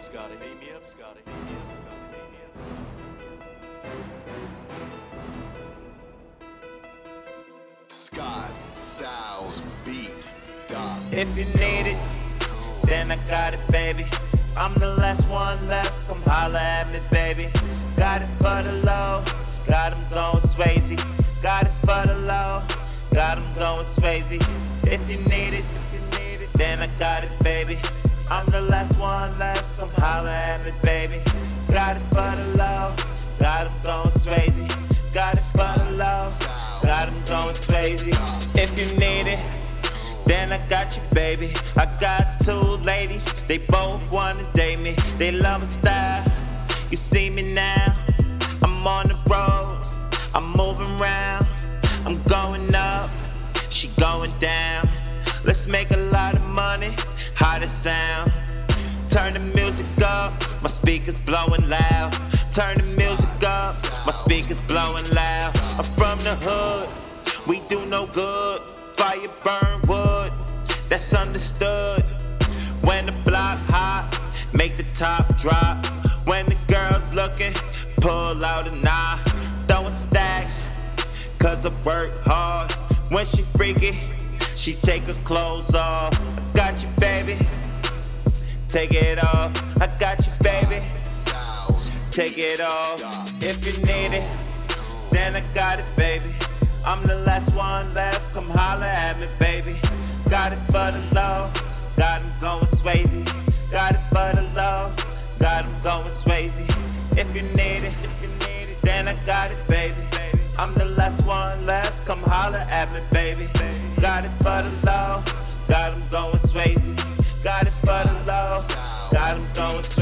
up, Scotty. Beat me up, Scotty. Beat me up, Scotty. Beat me up. Scott Styles Beats. Dot. If you need it, then I got it, baby. I'm the last one left, come holla at me, baby. Got it for the low, got got 'em going Swayze. Got it for the low, got got 'em going Swayze. If you need it, if you need it, then I got it, baby. I'm the last one left, me, baby. Got it for the low, got 'em going Swayze. Got it for the low, got 'em going Swayze. If you need it, then I got you, baby. I got two ladies, they both wanna date me. They love my style. You see me now, I'm on the road, I'm moving around, I'm going up, she going down. Let's make a lot of money, how to sound. Turn the music up, my speakers blowing loud. Turn the music up, my speakers blowing loud. I'm from the hood, we do no good. Fire burn wood, that's understood. When the block hot, make the top drop. When the girls looking, pull out a knot. Throwing stacks, cause I work hard. When she freaky, she take her clothes off. I got you, baby. Take it off. I got you, baby. Take it off. If you need it, then I got it, baby. I'm the last one left. Come holler at me, baby. Got it for the low. Got 'em going Swayze. Got it for the low. Got 'em going Swayze. If you need it, if you need it, then I got it, baby. I'm the last one left. Come holler at me, baby. Got it for the low. Got 'em going Swayze. Got it got them throwing